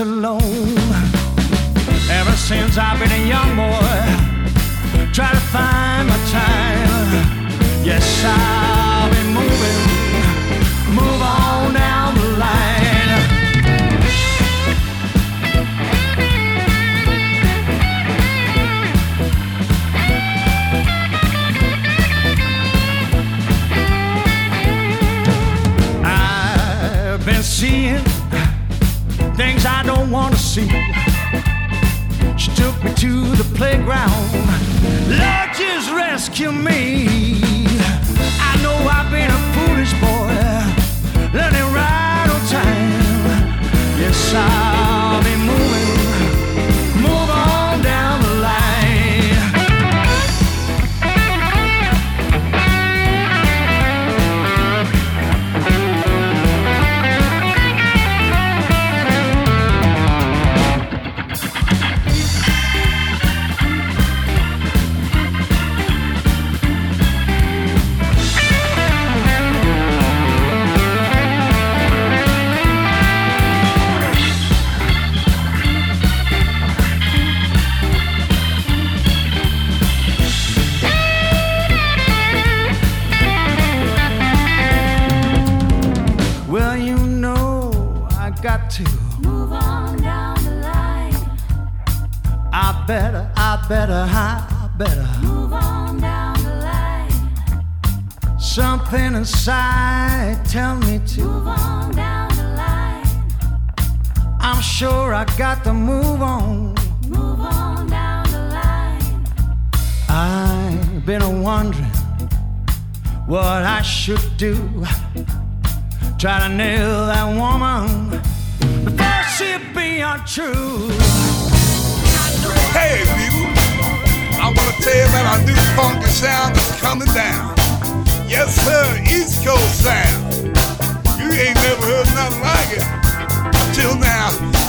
alone. shine. Try to nail that woman before she be untrue. Hey, people, I wanna tell you about our new funky sound that's coming down. Yes, sir, East Coast sound. You ain't never heard nothing like it till now.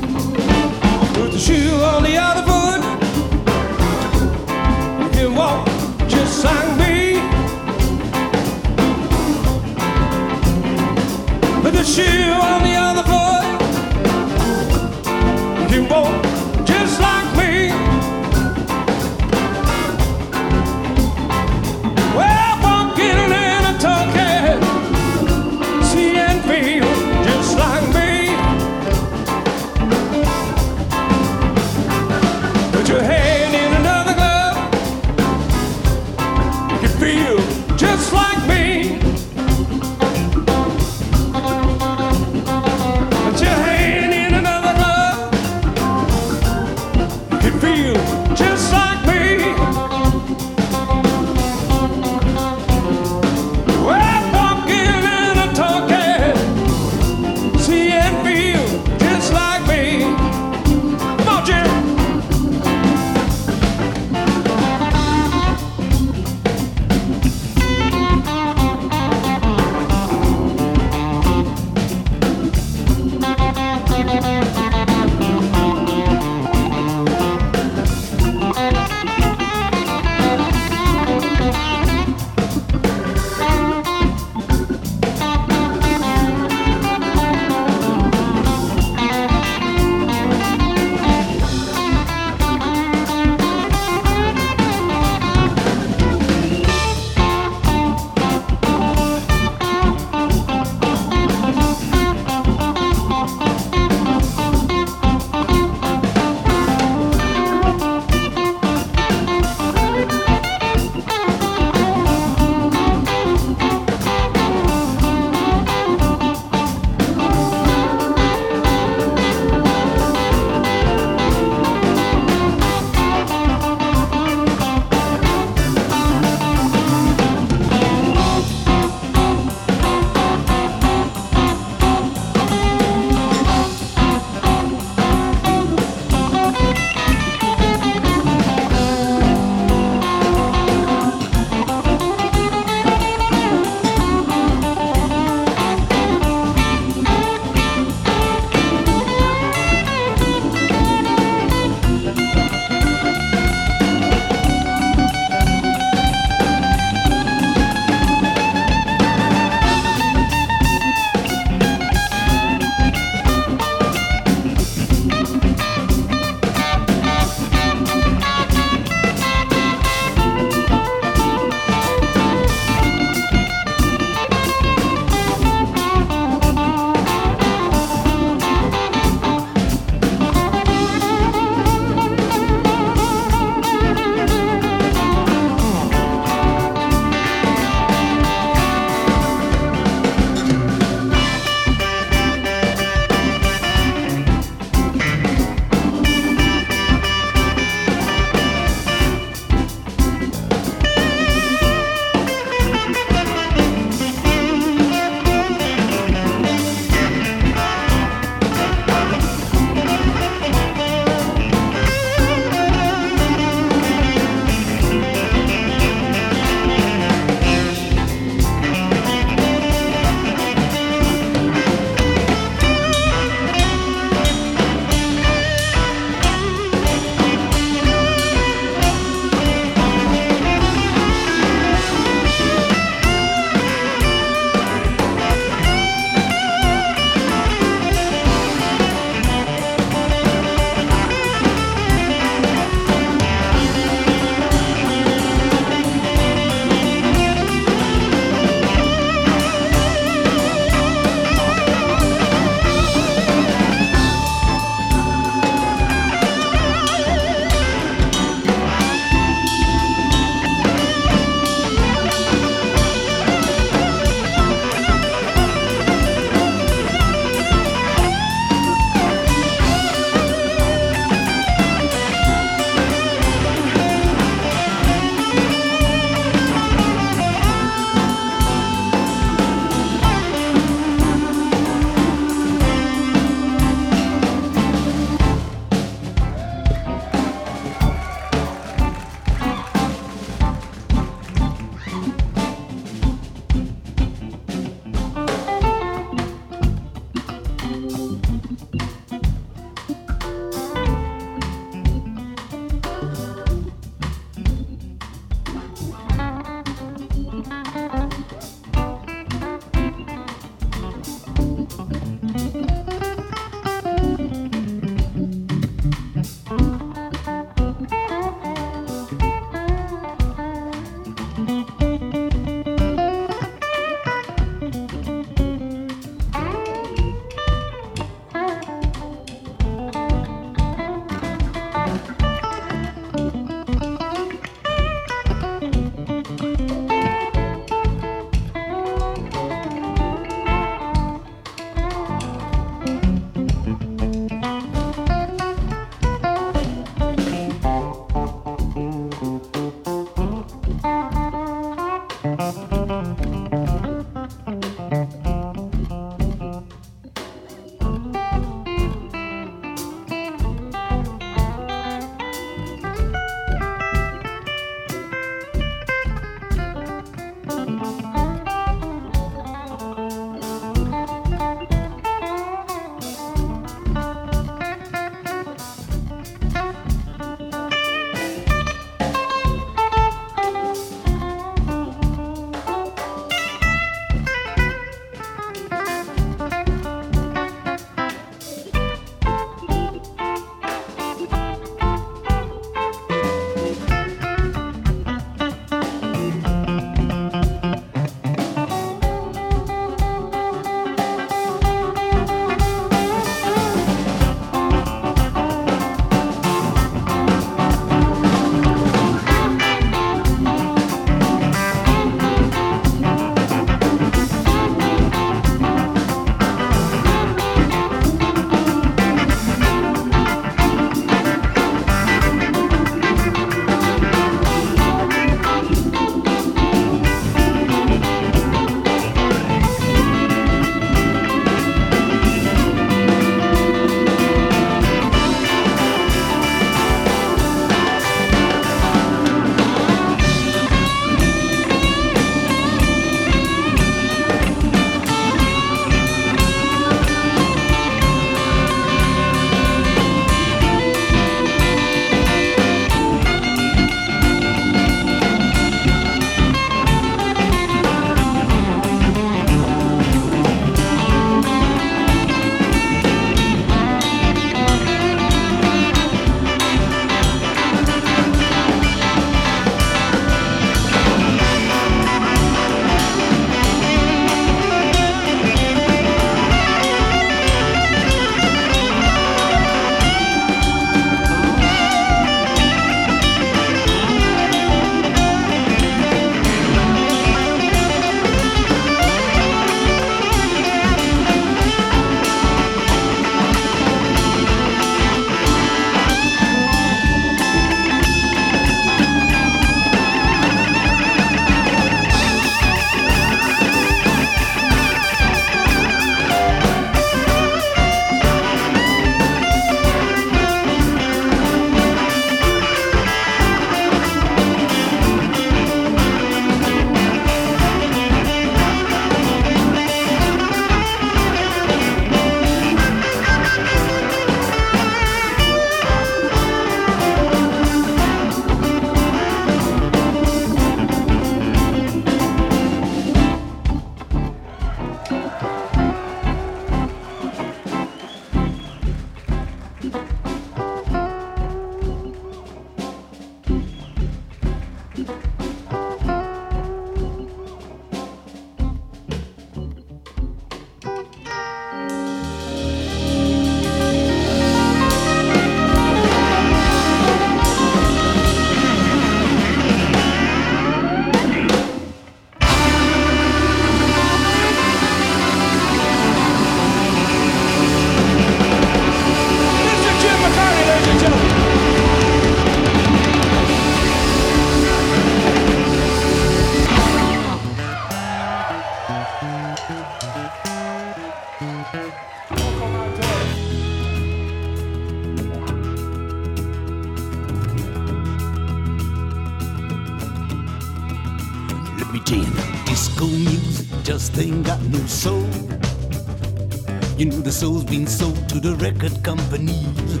You know the soul's been sold to the record companies.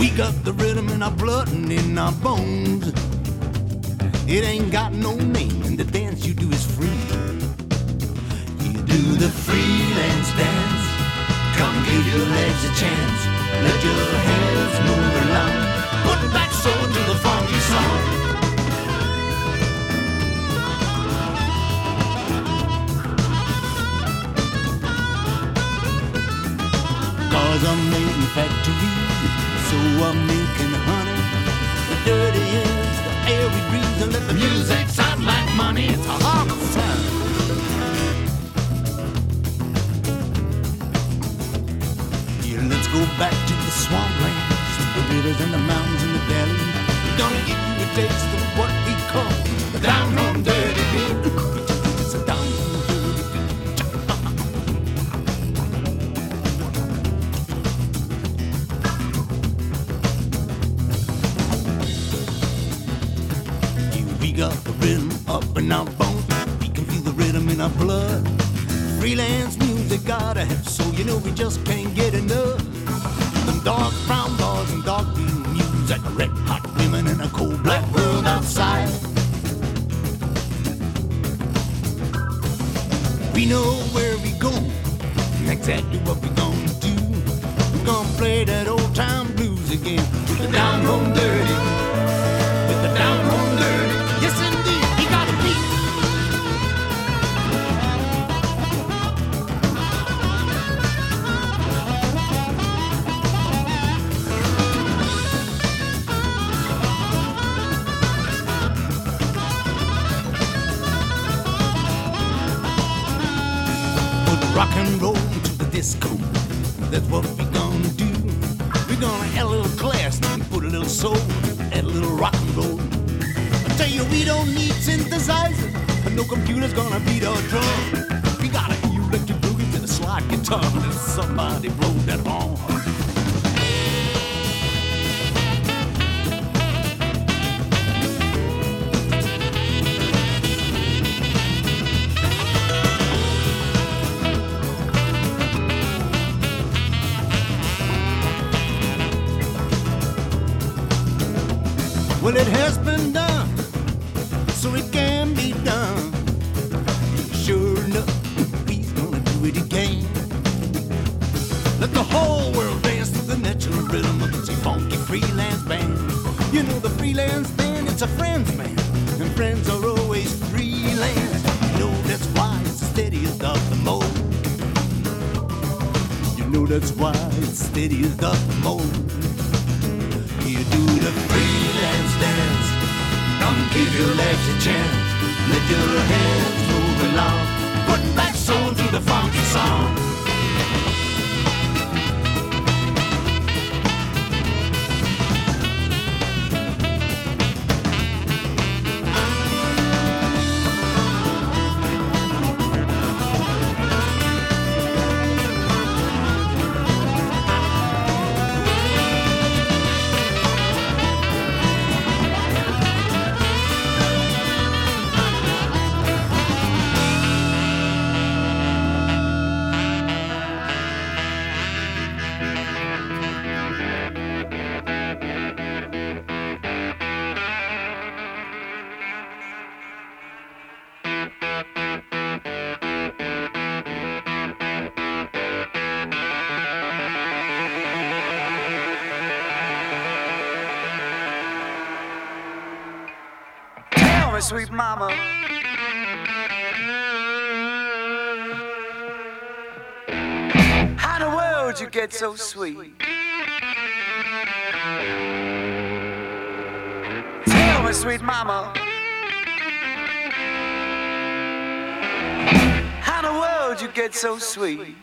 We got the rhythm in our blood and in our bones. It ain't got no name, and the dance you do is free. You do the freelance dance. Come give your legs a chance. Let your hands move along. Put that soul to the funky song. Cars are made in factories, so I'm making honey. The dirty is the air we breathe, and let the music sound like money. It's a hard sound. Yeah, let's go back to the swamplands, the rivers and the mountains and the valleys. Gonna give you a taste of what we call the down home dirty Freelance music got a hit, so you know we just can't get enough. Them dark brown bars and dark green music, red hot women in a cold black world outside. We know where we going, and exactly what we're gonna do. We're gonna play that old time blues again with the down home dirty with the down rock and roll to the disco. That's what we gonna do. We're gonna add a little class and put a little soul, add a little rock and roll. I tell you, we don't need synthesizers, but no computer's gonna beat our drum. We got a electric boogie with a slide guitar, and somebody blow that horn. Sweet mama. How in the world you get so sweet? Tell me, sweet mama. How in the world you get so sweet?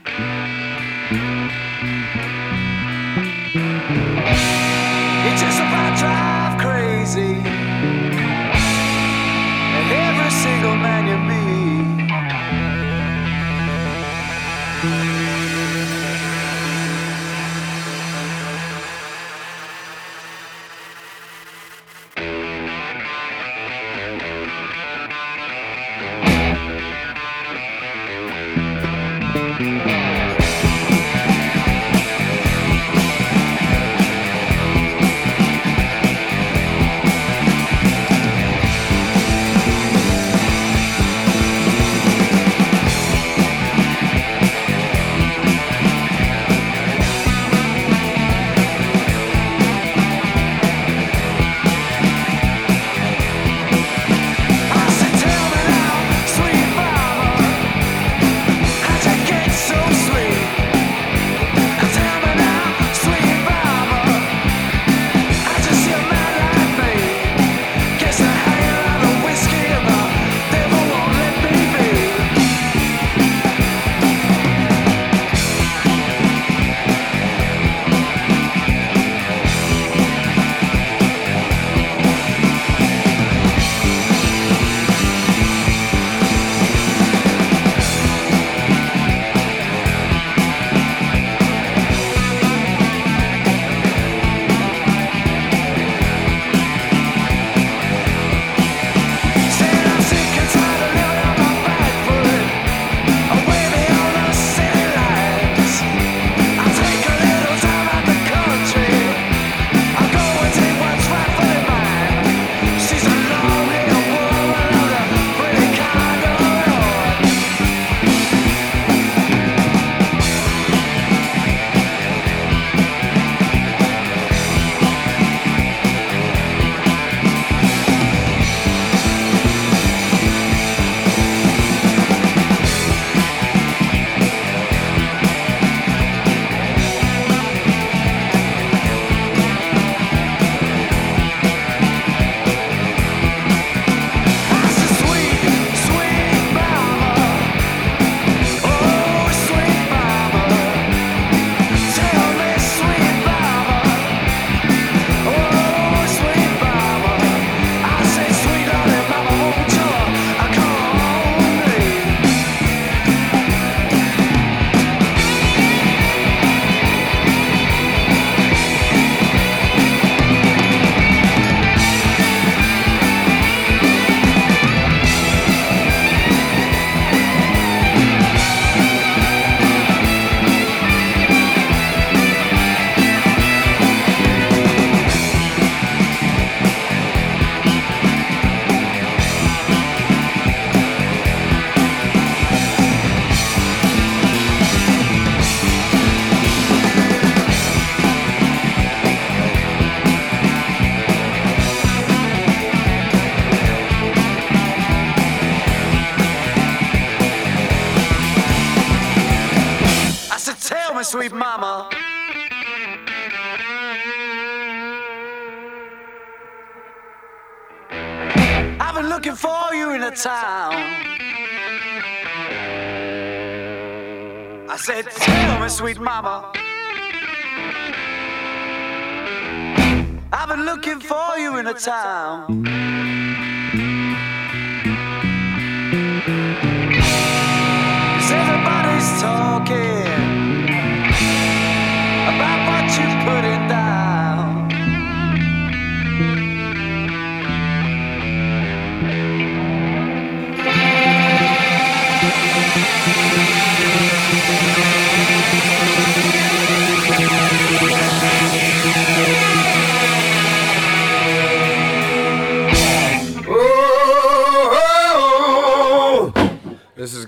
Sweet mama. I've been looking for you in a town.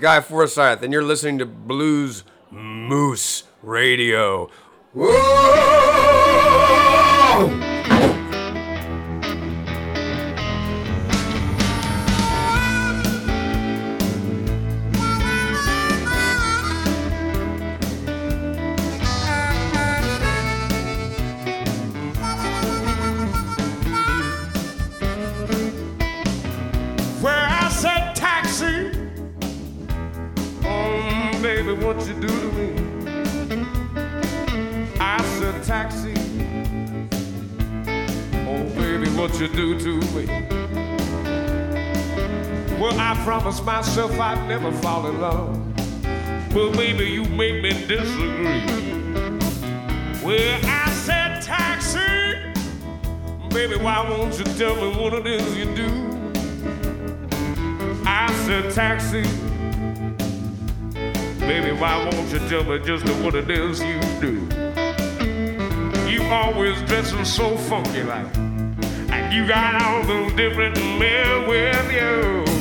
Guy Forsyth, and you're listening to Blues Moose Radio. Where to? Well, I promised myself I'd never fall in love. But baby, you make me disagree. Well, I said taxi. Baby, why won't you tell me what it is you do? I said taxi. Baby, why won't you tell me just what it is you do? You always dressing so funky like, you got all those different men with you.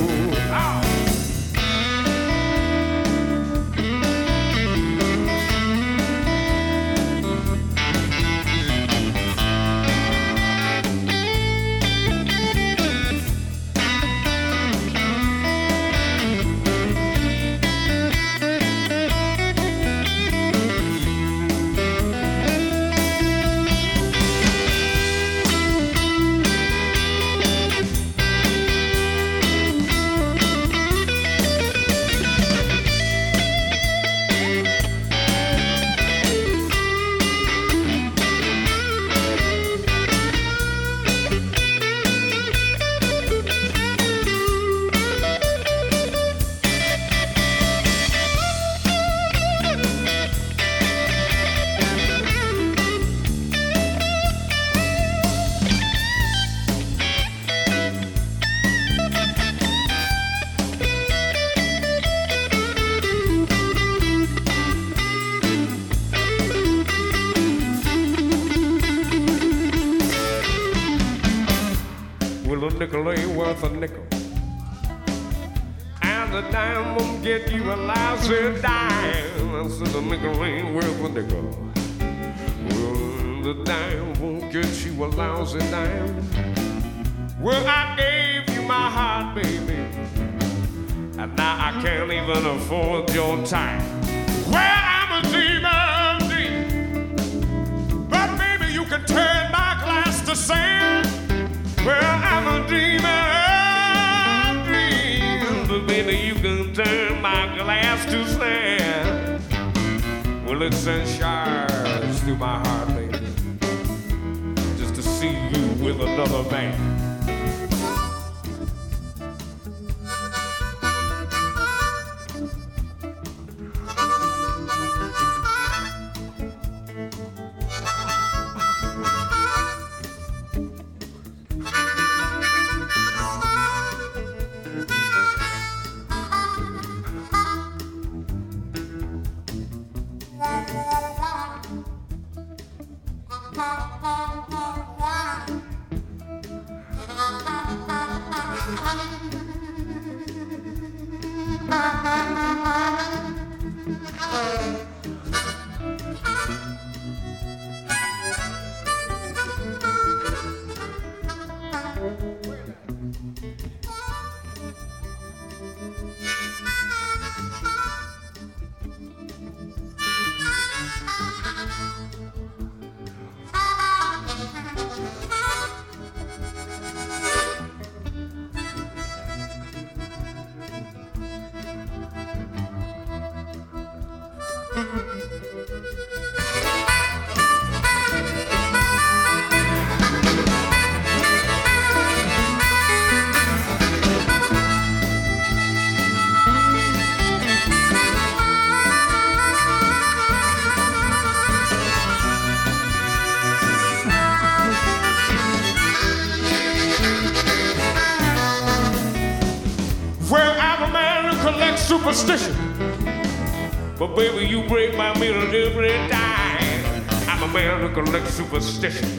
break my mirror every time. I'm a man who collects superstition.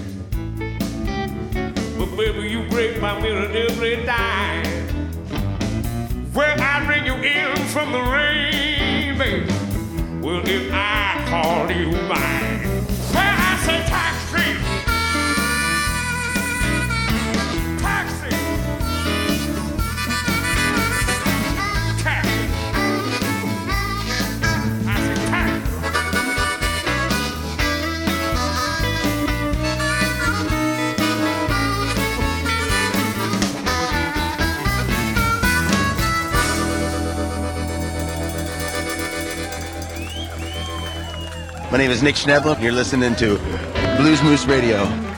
But baby, you break my mirror every time. Well, I bring you in from the rain, baby. Well, if I call you mine. My name is Nick Schnebelen. You're listening to Blues Moose Radio.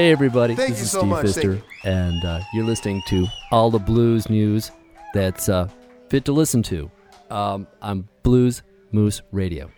Hey, everybody. Thank this you is so Steve much. Fister, and uh, you're listening to all the blues news that's uh, fit to listen to um, on Blues Moose Radio.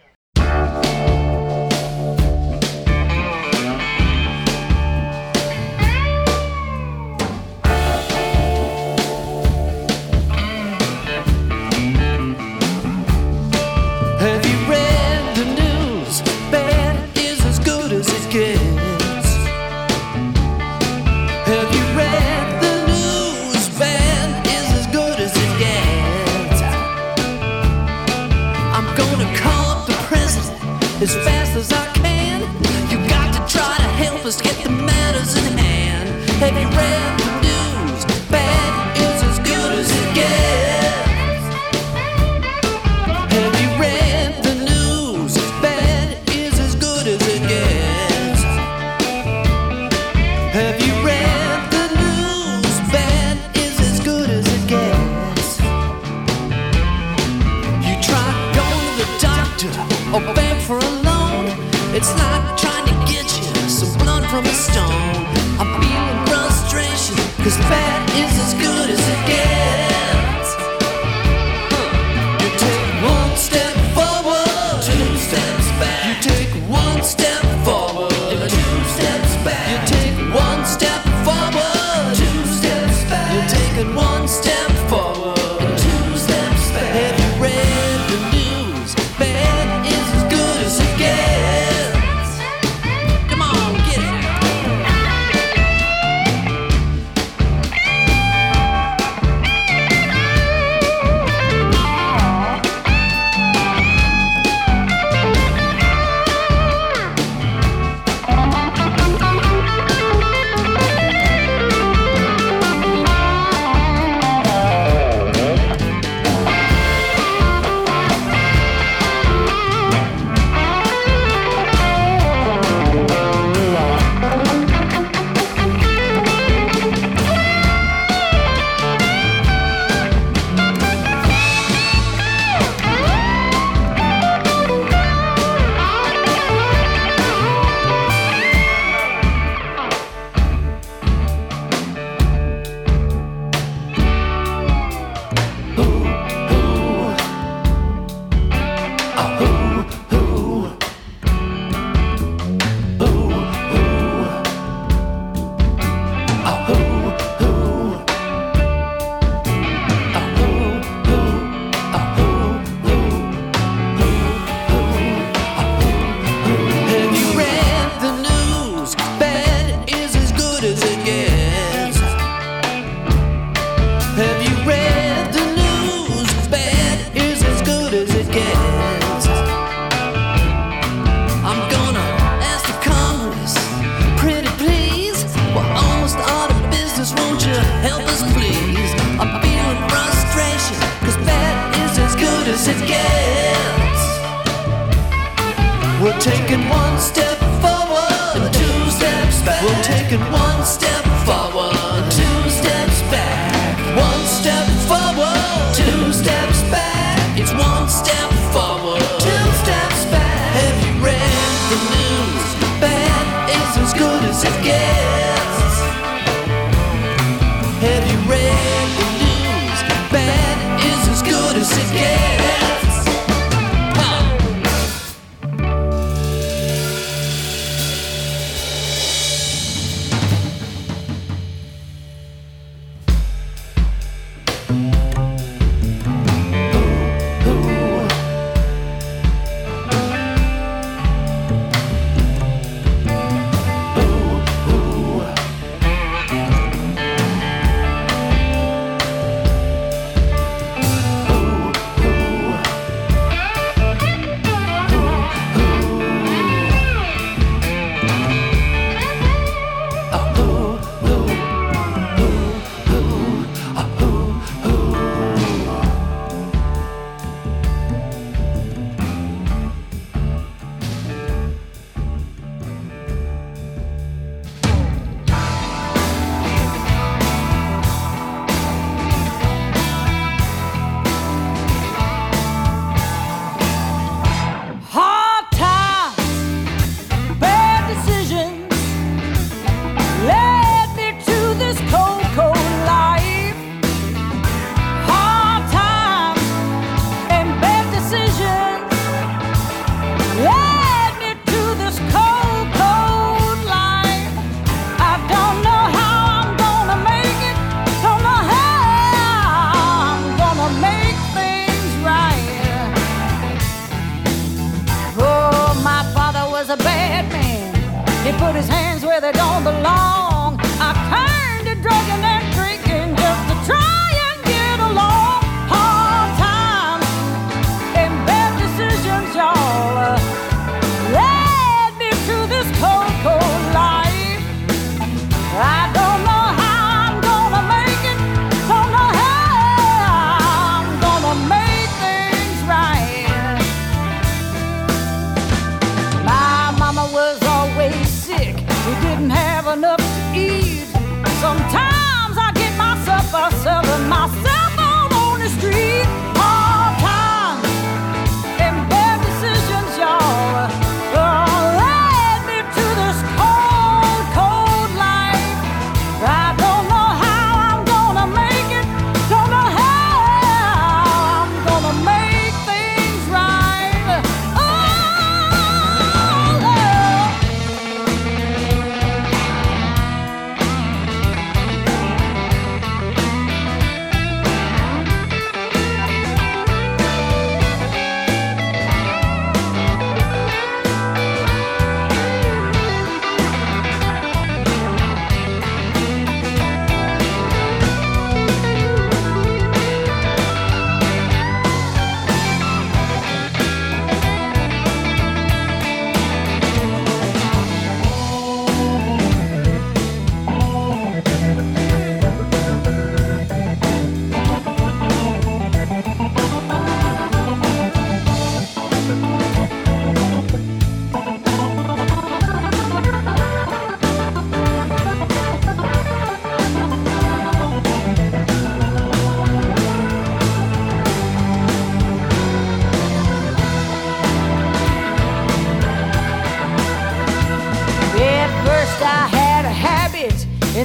didn't have enough to eat. Sometimes I get my supper, serving myself.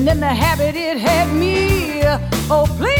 and in the habit it had me. Oh, please.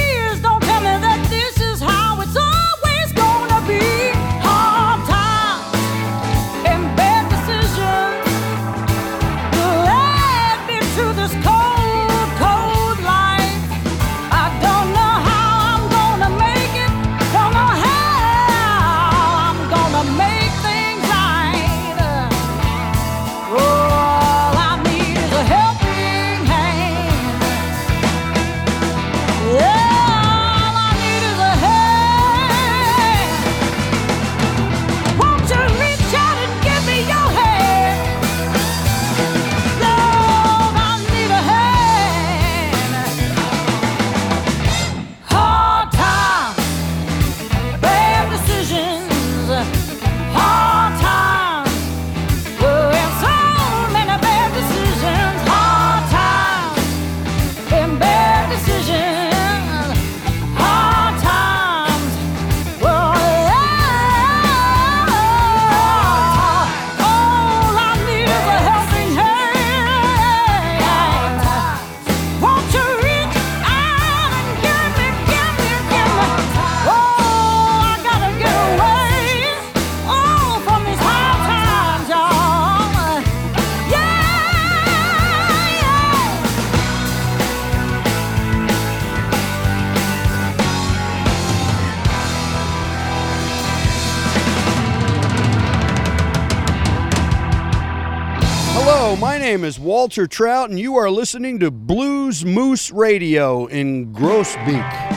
name is Walter Trout, and you are listening to Blues Moose Radio in Groesbeek.